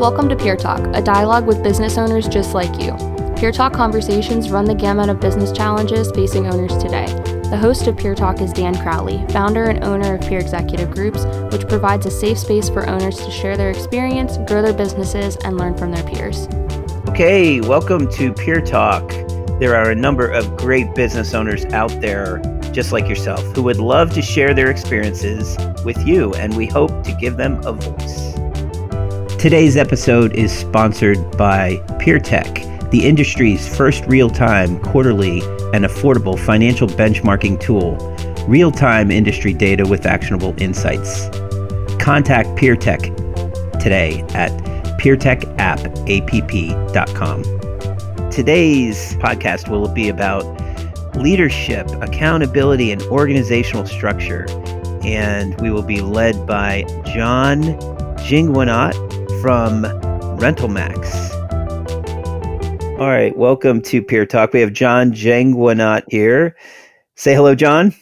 Welcome to Peer Talk, a dialogue with business owners just like you. Peer Talk conversations run the gamut of business challenges facing owners today. The host of Peer Talk is Dan Crowley, founder and owner of Peer Executive Groups, which provides a safe space for owners to share their experience, grow their businesses, and learn from their peers. Okay, welcome to Peer Talk. There are a number of great business owners out there, just like yourself, who would love to share their experiences with you, and we hope to give them a voice. Today's episode is sponsored by PeerTech, the industry's first real time, quarterly, and affordable financial benchmarking tool, real time industry data with actionable insights. Contact PeerTech today at peertechapp.app.com. Today's podcast will be about leadership, accountability, and organizational structure. And we will be led by John Jingwanat from RentalMax. All right, welcome to Peer Talk. We have John Jangwanat here. Say hello, John.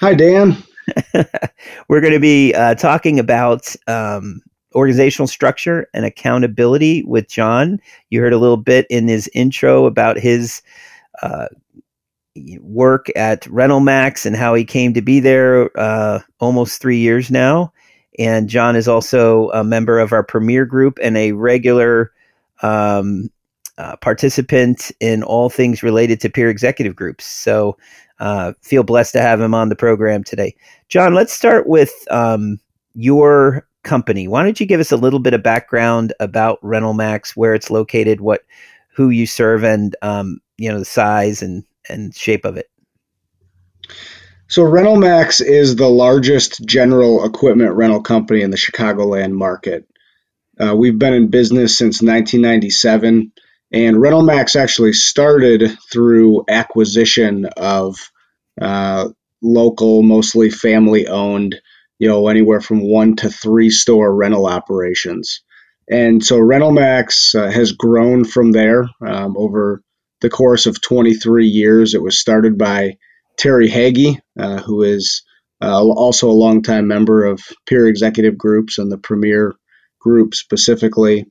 Hi, Dan. We're going to be uh, talking about um, organizational structure and accountability with John. You heard a little bit in his intro about his uh, work at RentalMax and how he came to be there uh, almost three years now. And John is also a member of our Premier Group and a regular um, uh, participant in all things related to peer executive groups. So uh, feel blessed to have him on the program today. John, let's start with um, your company. Why don't you give us a little bit of background about Rental Max, where it's located, what, who you serve, and um, you know the size and and shape of it. So RentalMax is the largest general equipment rental company in the Chicagoland market. Uh, we've been in business since 1997, and RentalMax actually started through acquisition of uh, local, mostly family-owned you know, anywhere from one to three store rental operations. And so RentalMax uh, has grown from there um, over the course of 23 years. It was started by Terry Hagee, uh, who is uh, also a longtime member of peer executive groups and the Premier Group specifically.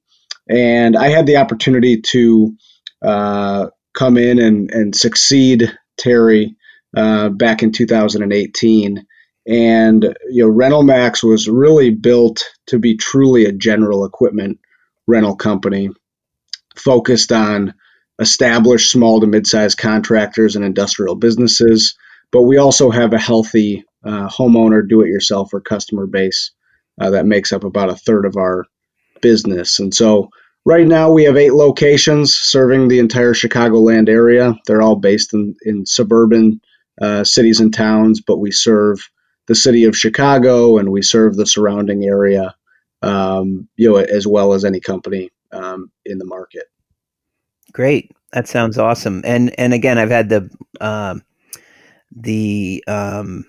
And I had the opportunity to uh, come in and, and succeed Terry back in 2018 and you know, rental max was really built to be truly a general equipment rental company focused on established small to mid-sized contractors and industrial businesses. But we also have a healthy uh, homeowner do-it-yourself or customer base uh, that makes up about a third of our business. And so right now we have eight locations serving the entire Chicagoland area. They're all based in, in suburban uh, cities and towns, but we serve the city of Chicago, and we serve the surrounding area, um, you know, as well as any company um, in the market. Great, that sounds awesome. And and again, I've had the um, the um,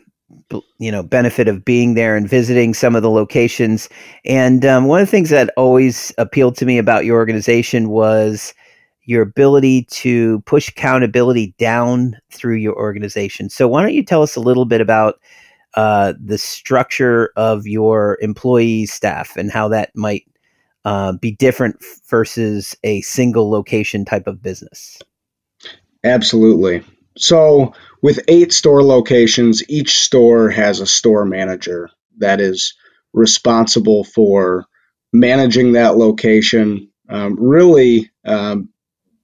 you know benefit of being there and visiting some of the locations. And um, one of the things that always appealed to me about your organization was your ability to push accountability down through your organization. So why don't you tell us a little bit about uh, the structure of your employee staff and how that might uh, be different versus a single location type of business. Absolutely. So, with eight store locations, each store has a store manager that is responsible for managing that location. Um, really, um,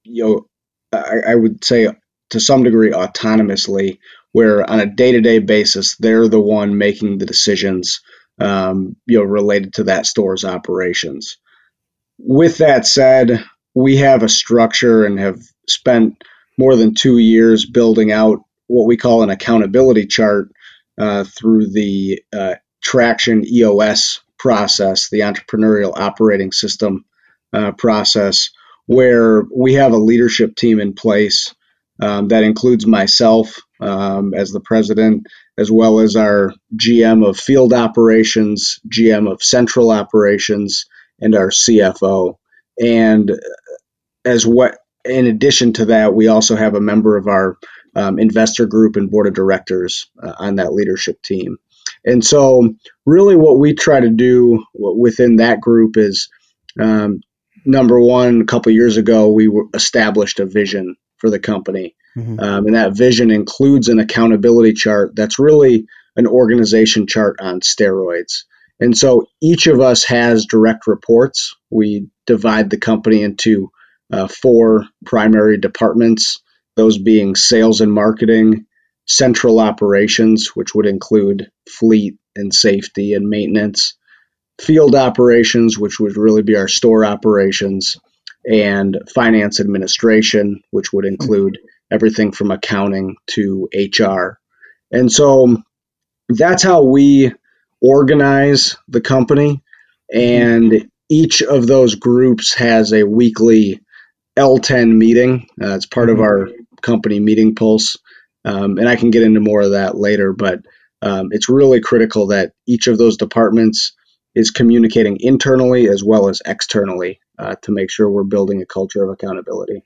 you know, I, I, would say to some degree autonomously where on a day-to-day basis they're the one making the decisions um, you know related to that store's operations with that said we have a structure and have spent more than two years building out what we call an accountability chart uh, through the uh, traction eos process the entrepreneurial operating system uh, process where we have a leadership team in place um, that includes myself um, as the president, as well as our GM of field operations, GM of central operations, and our CFO. And as what, in addition to that, we also have a member of our um, investor group and board of directors uh, on that leadership team. And so, really, what we try to do within that group is Um, number one, a couple years ago, we established a vision for the company. Mm-hmm. Um, and that vision includes an accountability chart that's really an organization chart on steroids. And so each of us has direct reports. We divide the company into uh, four primary departments, those being sales and marketing, central operations, which would include fleet and safety and maintenance, field operations, which would really be our store operations, and finance administration, which would include everything from accounting to HR. And so that's how we organize the company. And each of those groups has a weekly L10 meeting. Uh, it's part of our company meeting pulse. Um, and I can get into more of that later, but um, it's really critical that each of those departments is communicating internally as well as externally uh, to make sure we're building a culture of accountability.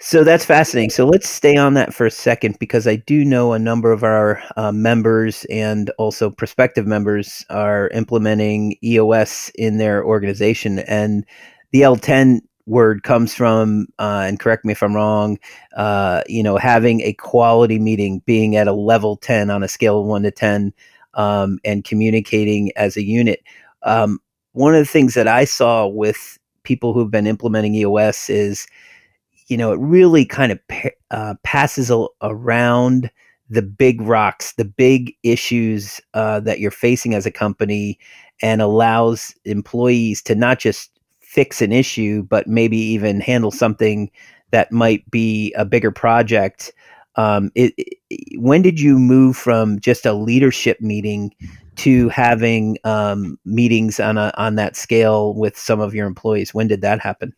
So that's fascinating. So let's stay on that for a second because I do know a number of our uh, members and also prospective members are implementing EOS in their organization. And the L10 word comes from, uh, and correct me if I'm wrong, uh, you know, having a quality meeting, being at a level 10 on a scale of 1 to 10, um, and communicating as a unit. Um, one of the things that I saw with people who've been implementing EOS is, you know, it really kind of uh, passes a- around the big rocks, the big issues uh, that you're facing as a company, and allows employees to not just fix an issue, but maybe even handle something that might be a bigger project. Um, it, it, when did you move from just a leadership meeting to having um, meetings on a, on that scale with some of your employees? When did that happen?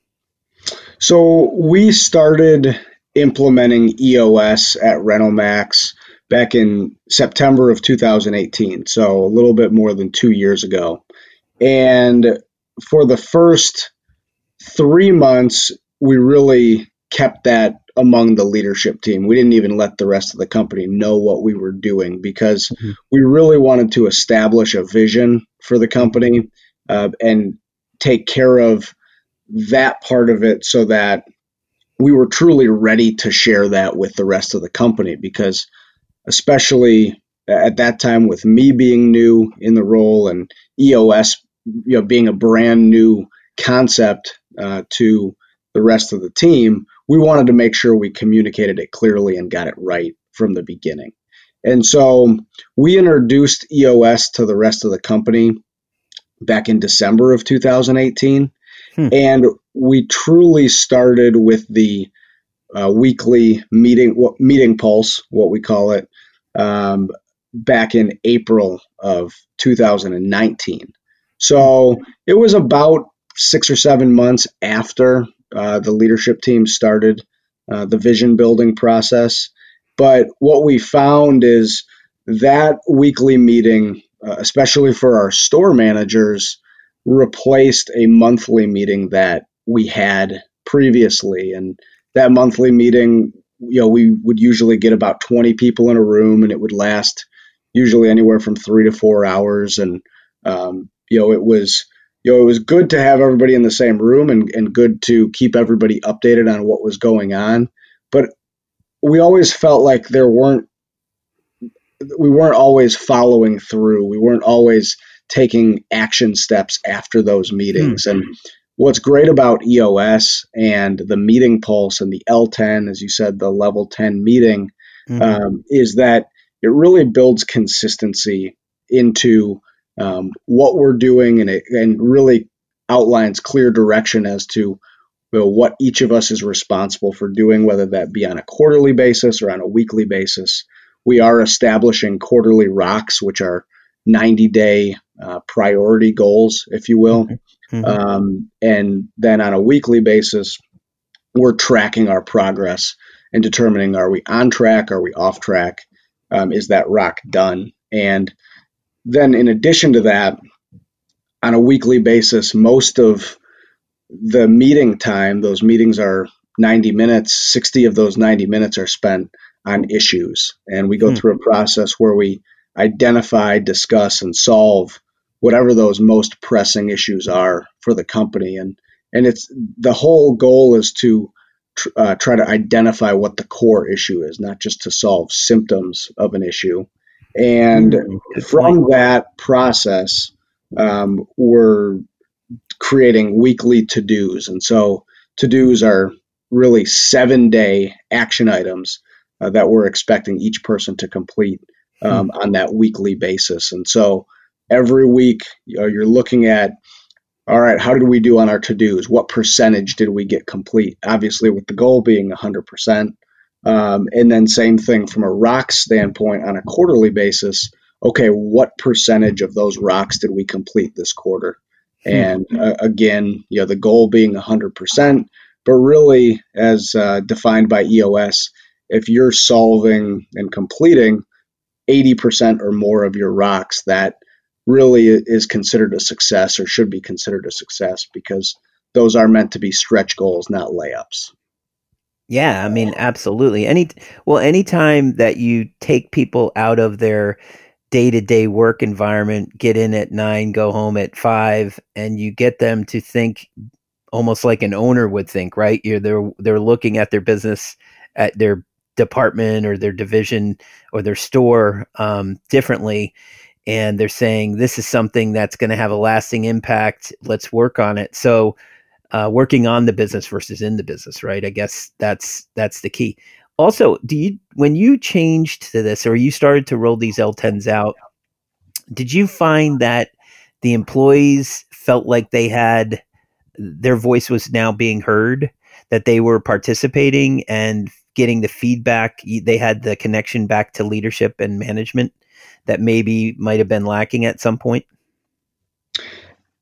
So we started implementing EOS at RentalMax back in September of 2018, so a little bit more than two years ago. And for the first three months, we really kept that among the leadership team. We didn't even let the rest of the company know what we were doing because mm-hmm. we really wanted to establish a vision for the company uh, and take care of that part of it so that we were truly ready to share that with the rest of the company because especially at that time with me being new in the role and EOS you know being a brand new concept uh, to the rest of the team, we wanted to make sure we communicated it clearly and got it right from the beginning. And so we introduced EOS to the rest of the company back in December of 2018. Hmm. And we truly started with the uh, weekly meeting, meeting pulse, what we call it, um, back in April of 2019. So it was about six or seven months after uh, the leadership team started uh, the vision building process. But what we found is that weekly meeting, uh, especially for our store managers, replaced a monthly meeting that we had previously. And that monthly meeting, you know, we would usually get about 20 people in a room and it would last usually anywhere from three to four hours. And um, you know, it was you know, it was good to have everybody in the same room and, and good to keep everybody updated on what was going on. But we always felt like there weren't we weren't always following through. We weren't always taking action steps after those meetings. Mm-hmm. And what's great about EOS and the meeting pulse and the L10, as you said, the level 10 meeting, mm-hmm. um, is that it really builds consistency into um, what we're doing and it and really outlines clear direction as to you know, what each of us is responsible for doing, whether that be on a quarterly basis or on a weekly basis. We are establishing quarterly rocks, which are 90 day uh, priority goals, if you will. Mm-hmm. mm-hmm. Um, and then on a weekly basis, we're tracking our progress and determining are we on track, are we off track, um, is that rock done? And then, in addition to that, on a weekly basis, most of the meeting time, those meetings are 90 minutes, 60 of those 90 minutes are spent on issues. And we go hmm. through a process where we identify, discuss, and solve whatever those most pressing issues are for the company. And and it's the whole goal is to tr- uh, try to identify what the core issue is, not just to solve symptoms of an issue. And mm, from that process, um, we're creating weekly to dos. And so to dos are really seven day action items uh, that we're expecting each person to complete um, hmm. on that weekly basis. And so every week you're looking at all right, how did we do on our to dos? What percentage did we get complete? Obviously, with the goal being 100%. Um, and then, same thing from a rock standpoint on a quarterly basis. Okay, what percentage of those rocks did we complete this quarter? Hmm. And uh, again, you know, the goal being 100%, but really, as uh, defined by EOS, if you're solving and completing 80% or more of your rocks, that really is considered a success or should be considered a success because those are meant to be stretch goals, not layups. Yeah, I mean, absolutely. Any well, anytime that you take people out of their day-to-day work environment, get in at nine, go home at five, and you get them to think almost like an owner would think, right? You're they're they're looking at their business at their department or their division or their store um, differently and they're saying this is something that's going to have a lasting impact. Let's work on it. So uh, working on the business versus in the business right? I guess that's that's the key. Also do you when you changed to this or you started to roll these l10s out did you find that the employees felt like they had their voice was now being heard that they were participating and getting the feedback they had the connection back to leadership and management that maybe might have been lacking at some point?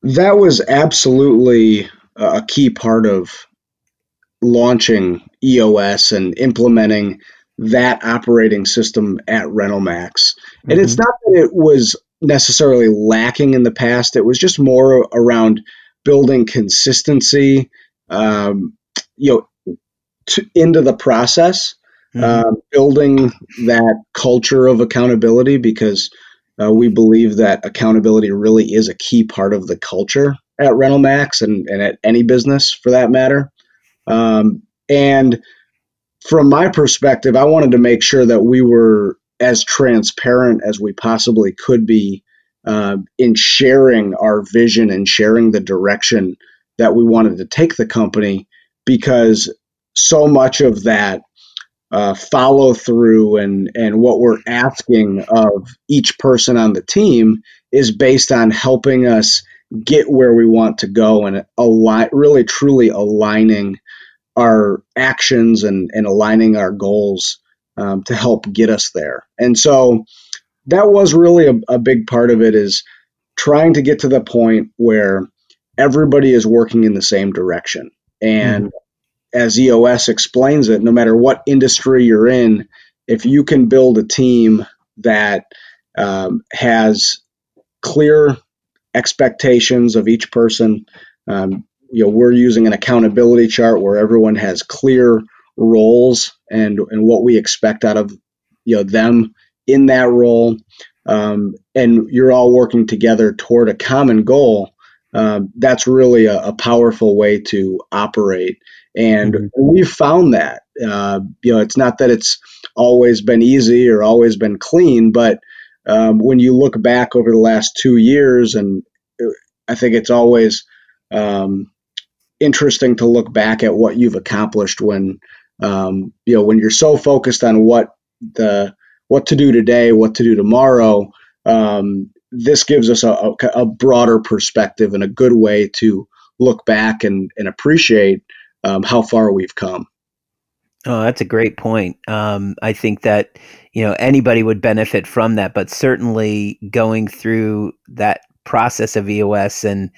That was absolutely a key part of launching EOS and implementing that operating system at RentalMax. Mm-hmm. And it's mm-hmm. not that it was necessarily lacking in the past, it was just more around building consistency, um, you know, to, into the process mm-hmm. uh, building that culture of accountability because uh, we believe that accountability really is a key part of the culture at RentalMax and, and at any business for that matter. Um, and from my perspective, I wanted to make sure that we were as transparent as we possibly could be uh, in sharing our vision and sharing the direction that we wanted to take the company because so much of that uh, follow through and and what we're asking of each person on the team is based on helping us get where we want to go and align really truly aligning our actions and, and aligning our goals um, to help get us there. And so that was really a, a big part of it is trying to get to the point where everybody is working in the same direction. And mm as EOS explains it, no matter what industry you're in, if you can build a team that um, has clear expectations of each person, um, you know, we're using an accountability chart where everyone has clear roles and and what we expect out of you know them in that role, um, and you're all working together toward a common goal. Uh, that's really a, a powerful way to operate. And mm-hmm. we've found that. Uh, you know, it's not that it's always been easy or always been clean, but um, when you look back over the last two years, and I think it's always um, interesting to look back at what you've accomplished when um, you know when you're so focused on what the what to do today, what to do tomorrow. Um, this gives us a, a, broader perspective and a good way to look back and, and appreciate um, how far we've come. Oh, that's a great point. Um, I think that you know anybody would benefit from that, but certainly going through that process of EOS and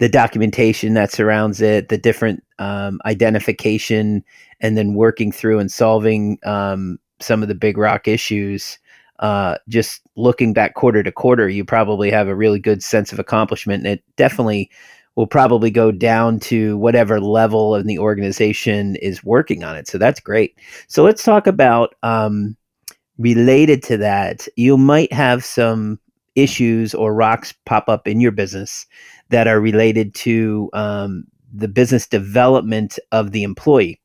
the documentation that surrounds it, the different um, identification, and then working through and solving um, some of the big rock issues. Uh, just looking back quarter to quarter, you probably have a really good sense of accomplishment. And it definitely will probably go down to whatever level in the organization is working on it. So that's great. So let's talk about um, related to that. You might have some issues or rocks pop up in your business that are related to um, the business development of the employee.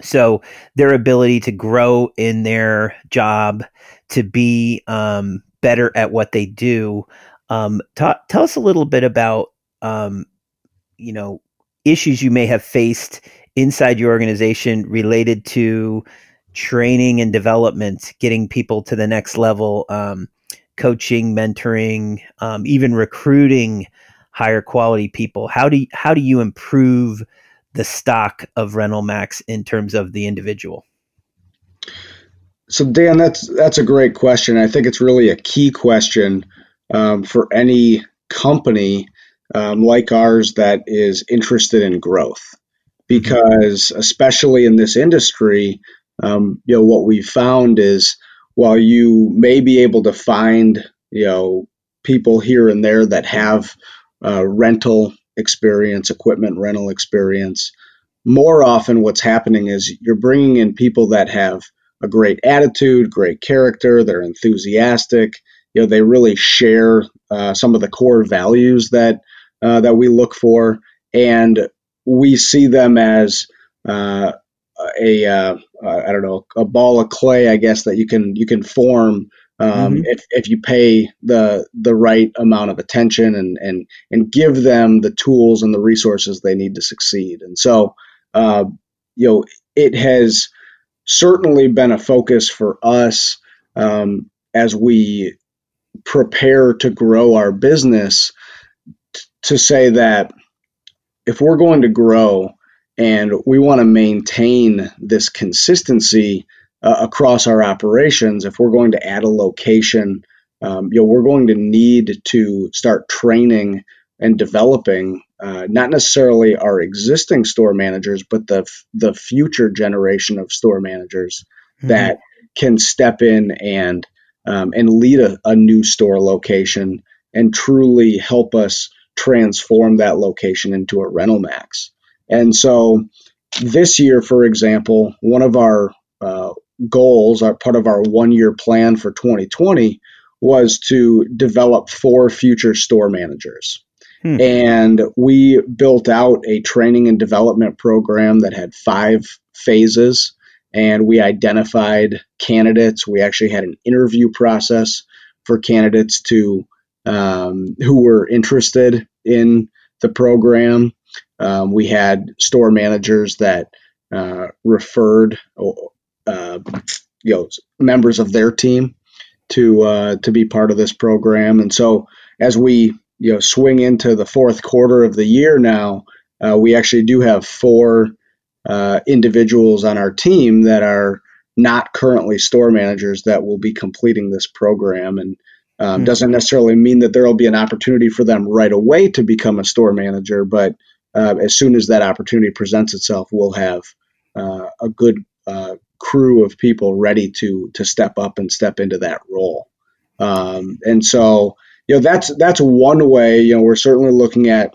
So their ability to grow in their job, to be um, better at what they do. Um, ta- tell us a little bit about, um, you know, issues you may have faced inside your organization related to training and development, getting people to the next level, um, coaching, mentoring, um, even recruiting higher quality people. How do you, how do you improve the stock of Rental Max in terms of the individual? So Dan, that's that's a great question. I think it's really a key question um, for any company um, like ours that is interested in growth, because especially in this industry, um, you know what we've found is while you may be able to find you know people here and there that have uh, rental experience, equipment rental experience. More often, what's happening is you're bringing in people that have a great attitude, great character, they're enthusiastic. You know, they really share uh, some of the core values that uh, that we look for, and we see them as uh, a uh, I don't know a ball of clay, I guess that you can you can form um, mm-hmm. if, if you pay the the right amount of attention and and and give them the tools and the resources they need to succeed. And so, uh, you know, it has certainly been a focus for us um, as we prepare to grow our business to say that if we're going to grow and we want to maintain this consistency uh, across our operations, if we're going to add a location, um, you know, we're going to need to start training and developing uh, not necessarily our existing store managers, but the the future generation of store managers mm-hmm. that can step in and um, and lead a, a new store location and truly help us transform that location into a rental max. And so this year, for example, one of our uh, goals, our part of our one year plan for 2020 was to develop four future store managers. Hmm. And we built out a training and development program that had five phases. And we identified candidates. We actually had an interview process for candidates to um, who were interested in the program. Um, we had store managers that uh, referred uh, you know members of their team to uh, to be part of this program. And so as we you know swing into the fourth quarter of the year now, uh, we actually do have four uh, individuals on our team that are not currently store managers that will be completing this program and. Um, mm-hmm. Doesn't necessarily mean that there will be an opportunity for them right away to become a store manager, but uh, as soon as that opportunity presents itself, we'll have uh, a good uh, crew of people ready to to step up and step into that role. Um, and so, you know, that's that's one way. You know, we're certainly looking at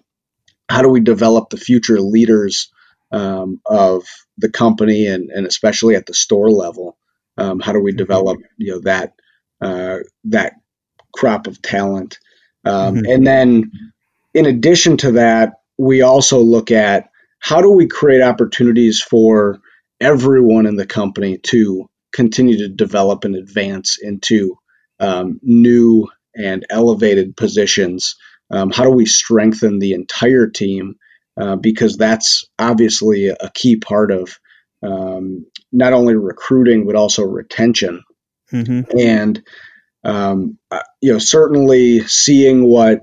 how do we develop the future leaders um, of the company, and and especially at the store level. Um, how do we mm-hmm. develop you know that uh, that crop of talent? Um, mm-hmm. And then, in addition to that, we also look at how do we create opportunities for everyone in the company to continue to develop and advance into um, new and elevated positions. Um, how do we strengthen the entire team? Uh, because that's obviously a key part of um, not only recruiting but also retention. Mm-hmm. And um, uh, you know, certainly seeing what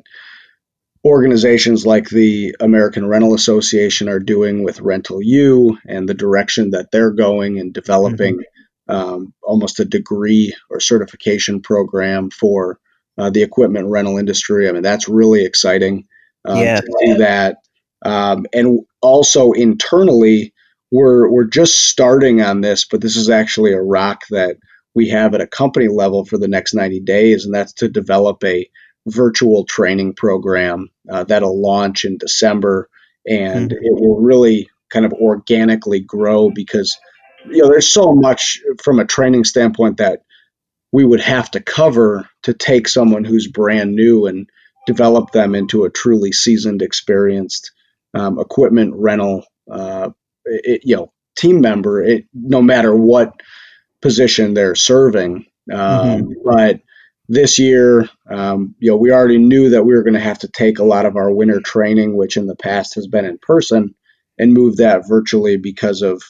organizations like the American Rental Association are doing with Rental U and the direction that they're going in developing mm-hmm. um, almost a degree or certification program for uh, the equipment rental industry. I mean, that's really exciting um, yeah. to see that. Um, and also internally, we're we're just starting on this, but this is actually a rock that we have at a company level for the next 90 days, and that's to develop a virtual training program uh, that'll launch in December, and mm-hmm. it will really kind of organically grow because you know there's so much from a training standpoint that we would have to cover to take someone who's brand new and develop them into a truly seasoned, experienced um, equipment rental, uh, it, you know, team member. It, no matter what position they're serving. Um, mm-hmm. But this year, um, you know, we already knew that we were going to have to take a lot of our winter training, which in the past has been in person, and move that virtually because of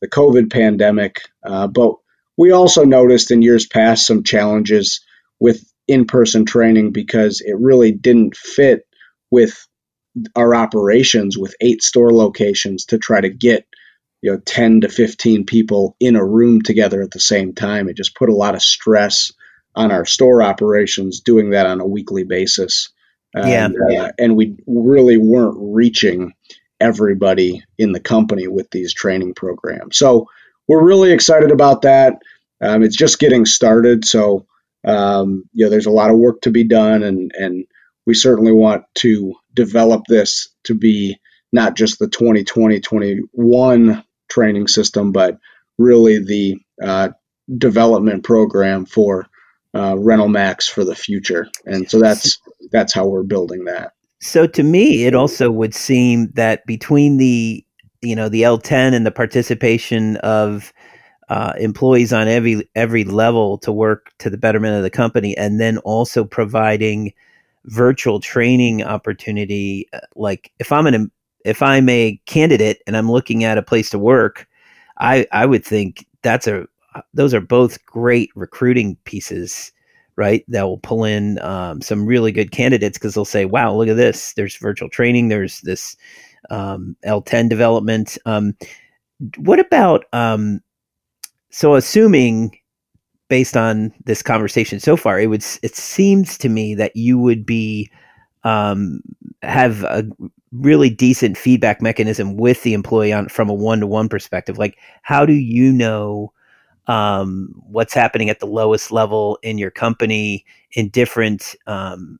the COVID pandemic. Uh, but we also noticed in years past some challenges with in person training because it really didn't fit with our operations with eight store locations to try to get you know 10 to 15 people in a room together at the same time. It just put a lot of stress on our store operations doing that on a weekly basis. Yeah, and, uh, and we really weren't reaching everybody in the company with these training programs. So we're really excited about that. Um, it's just getting started. So um, you know there's a lot of work to be done and and we certainly want to develop this to be not just the 2020 21 training system, but really the uh, development program for uh, Rental Max for the future. And so that's that's how we're building that. So to me, it also would seem that between the you know the L10 and the participation of uh, employees on every every level to work to the betterment of the company, and then also providing virtual training opportunity. Uh, like if I'm an if I'm a candidate and I'm looking at a place to work, I I would think that's a those are both great recruiting pieces, right? That will pull in um, some really good candidates because they'll say, "Wow, look at this! There's virtual training. There's this um, L10 development." Um, what about um, so assuming based on this conversation so far, it would it seems to me that you would be um, have a really decent feedback mechanism with the employee on from a one to one perspective. Like, how do you know um, what's happening at the lowest level in your company in different um,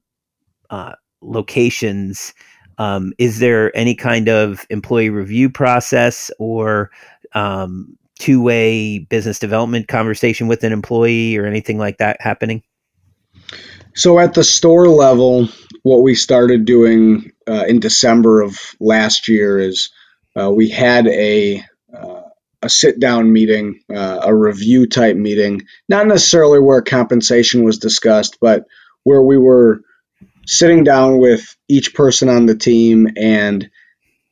uh, locations? Um, is there any kind of employee review process or um, two way business development conversation with an employee or anything like that happening? So, at the store level, what we started doing uh, in December of last year is uh, we had a uh, a sit down meeting, uh, a review type meeting, not necessarily where compensation was discussed, but where we were sitting down with each person on the team and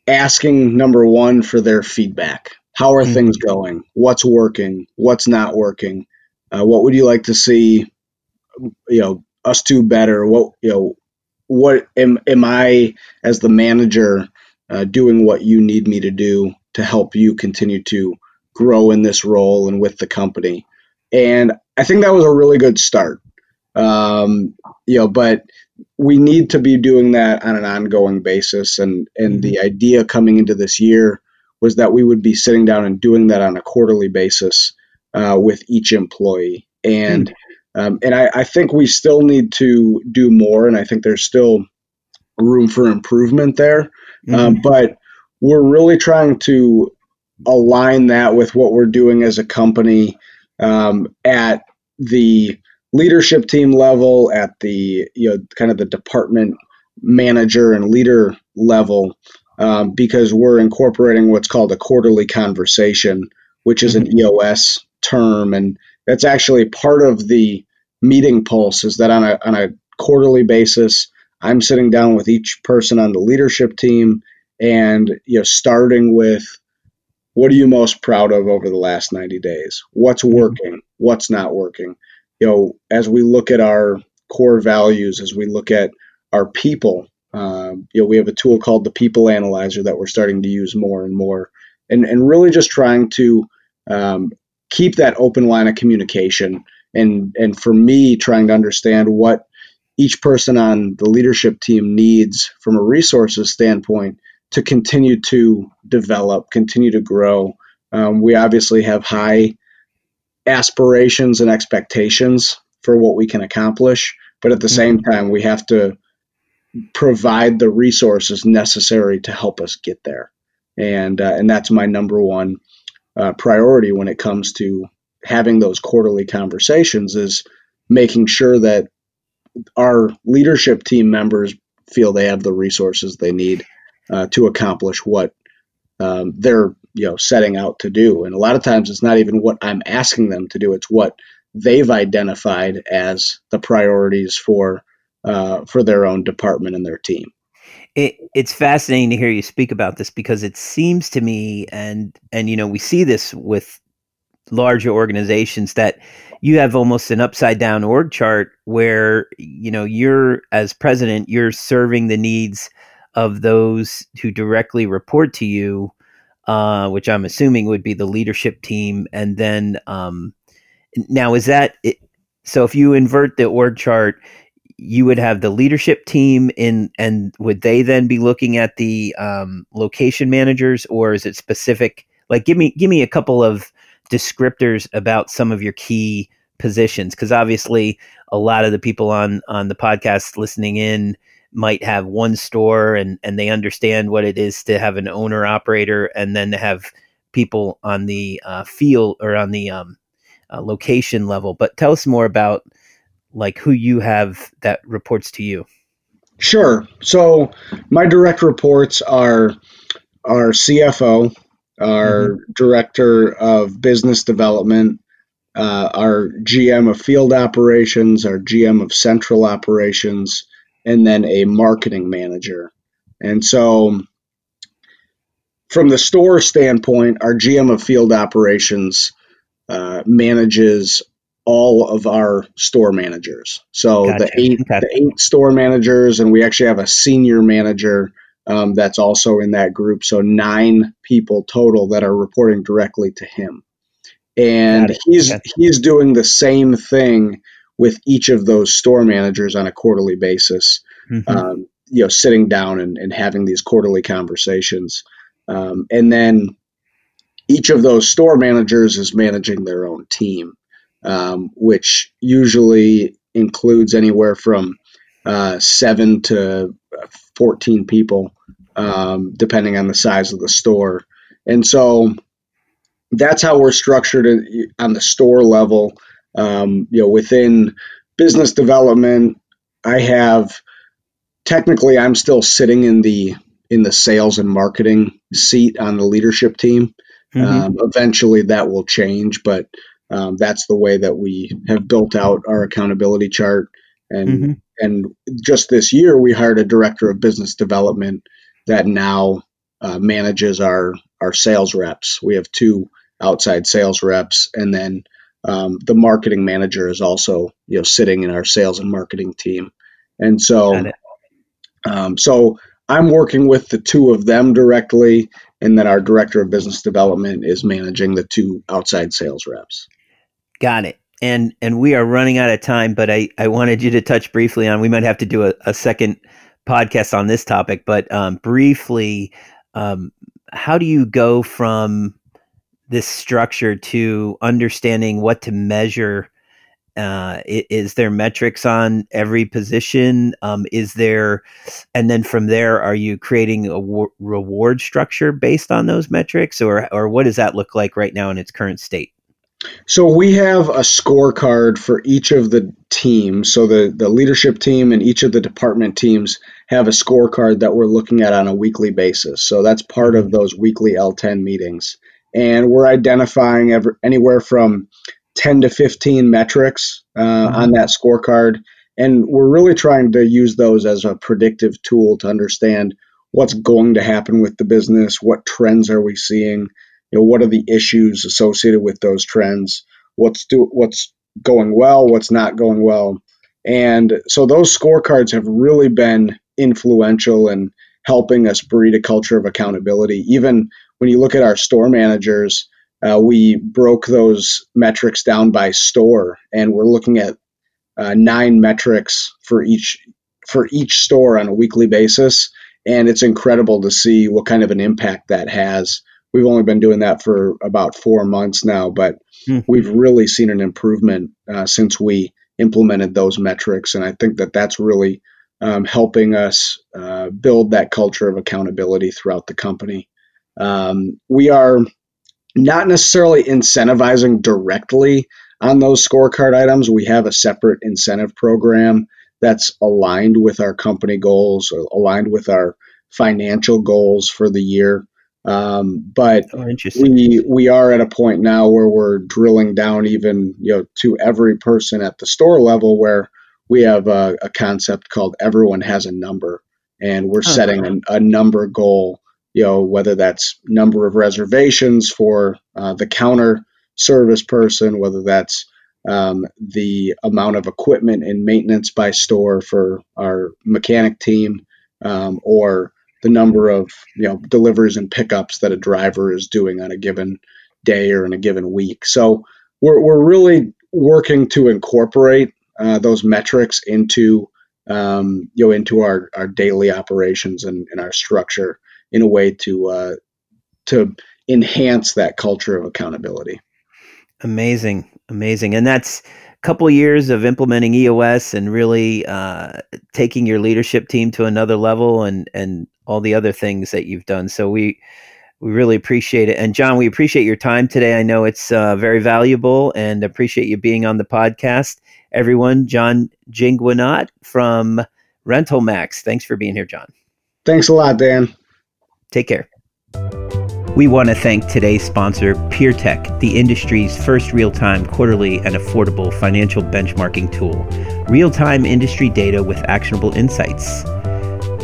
asking number one for their feedback. How are mm-hmm. things going? What's working? What's not working? Uh, what would you like to see? You know, us do better. What you know, what am am I as the manager uh, doing what you need me to do to help you continue to grow in this role and with the company? And I think that was a really good start. Um, you know, but we need to be doing that on an ongoing basis. And and mm-hmm. the idea coming into this year was that we would be sitting down and doing that on a quarterly basis uh, with each employee. And mm-hmm um, and I, I, think we still need to do more, and I think there's still room for improvement there. Mm-hmm. Um, but we're really trying to align that with what we're doing as a company um, at the leadership team level, at the you know kind of the department manager and leader level, um, because we're incorporating what's called a quarterly conversation, which is an mm-hmm. EOS term and that's actually part of the meeting pulse is that on a, on a quarterly basis i'm sitting down with each person on the leadership team and you know starting with what are you most proud of over the last 90 days? What's mm-hmm. working? What's not working? You know as we look at our core values as we look at our people um, you know we have a tool called the people analyzer that we're starting to use more and more and and really just trying to um, keep that open line of communication and and for me trying to understand what each person on the leadership team needs from a resources standpoint to continue to develop continue to grow. Um, we obviously have high aspirations and expectations for what we can accomplish but at the mm-hmm. same time we have to provide the resources necessary to help us get there. And uh, and that's my number one uh, priority when it comes to having those quarterly conversations is making sure that our leadership team members feel they have the resources they need uh, to accomplish what um, they're you know setting out to do. And a lot of times it's not even what I'm asking them to do; it's what they've identified as the priorities for uh, for their own department and their team. It, it's fascinating to hear you speak about this because it seems to me, and and you know, we see this with larger organizations that you have almost an upside down org chart where you know you're as president you're serving the needs of those who directly report to you uh, which i'm assuming would be the leadership team and then um, now is that it, so if you invert the org chart you would have the leadership team in and would they then be looking at the um, location managers or is it specific? Like give me give me a couple of descriptors about some of your key positions because obviously a lot of the people on on the podcast listening in might have one store and and they understand what it is to have an owner operator and then to have people on the uh, field or on the um, uh, location level. But tell us more about like who you have that reports to you sure so my direct reports are our cfo our mm-hmm. director of business development, uh, our GM of field operations, our GM of central operations, and then a marketing manager. And so, from the store standpoint, our GM of field operations uh, manages all of our store managers. So gotcha. the eight okay. the eight store managers, and we actually have a senior manager um, that's also in that group. So nine people total that are reporting directly to him, and he's okay. he's doing the same thing with each of those store managers on a quarterly basis. Mm-hmm. Um, you know, sitting down and, and having these quarterly conversations, um, and then each of those store managers is managing their own team, um, which usually includes anywhere from uh, seven to 14 people, um, depending on the size of the store. And so that's how we're structured on the store level. Um, you know, within business development, I have technically I'm still sitting in the in the sales and marketing seat on the leadership team. Mm-hmm. Um, eventually, that will change, but um, that's the way that we have built out our accountability chart. And mm-hmm. and just this year, we hired a director of business development that now uh, manages our our sales reps. We have two outside sales reps, and then um, the marketing manager is also you know sitting in our sales and marketing team. And so, um, so I'm working with the two of them directly, and then our director of business development is managing the two outside sales reps. Got it. And and we are running out of time but i i wanted you to touch briefly on we might have to do a, a second podcast on this topic but um, briefly um, how do you go from this structure to understanding what to measure uh, is there metrics on every position? Um, is there and then from there are you creating a reward structure based on those metrics or or what does that look like right now in its current state so we have a scorecard for each of the teams. So the, the leadership team and each of the department teams have a scorecard that we're looking at on a weekly basis. So that's part of those weekly L10 meetings. And we're identifying every, anywhere from 10 to 15 metrics uh, mm-hmm. on that scorecard. And we're really trying to use those as a predictive tool to understand what's going to happen with the business, what trends are we seeing, you know what are the issues associated with those trends? What's do what's going well what's not going well? And so those scorecards have really been influential in helping us breed a culture of accountability. Even when you look at our store managers uh, we broke those metrics down by store and we're looking at uh, nine metrics for each for each store on a weekly basis and it's incredible to see what kind of an impact that has we've only been doing that for about four months now, but mm-hmm. we've really seen an improvement uh, since we implemented those metrics. And I think that that's really um, helping us uh, build that culture of accountability throughout the company. Um, we are not necessarily incentivizing directly on those scorecard items. We have a separate incentive program that's aligned with our company goals, or aligned with our financial goals for the year. Um, but Oh, we we are at a point now where we're drilling down even you know to every person at the store level where we have a, a concept called everyone has a number and we're Huh. setting a, a number goal you know whether that's number of reservations for uh, the counter service person whether that's um, the amount of equipment and maintenance by store for our mechanic team um, or the number of you know deliveries and pickups that a driver is doing on a given day or in a given week. So we're we're really working to incorporate uh, those metrics into um, you know into our, our daily operations and, and our structure in a way to uh, to enhance that culture of accountability. Amazing, amazing, and that's couple years of implementing EOS and really uh, taking your leadership team to another level, and and all the other things that you've done. So we we really appreciate it, and John, we appreciate your time today. I know it's uh, very valuable, and appreciate you being on the podcast. Everyone, John Jingwanat from Rental Max. Thanks for being here, John. Thanks a lot, Dan. Take care. We want to thank today's sponsor, PeerTech, the industry's first real time, quarterly, and affordable financial benchmarking tool. Real time industry data with actionable insights.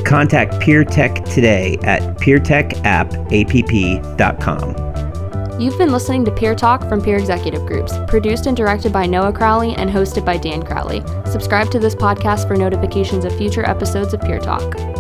Contact PeerTech today at peertechapp.app.com. You've been listening to Peer Talk from Peer Executive Groups, produced and directed by Noah Crowley and hosted by Dan Crowley. Subscribe to this podcast for notifications of future episodes of Peer Talk.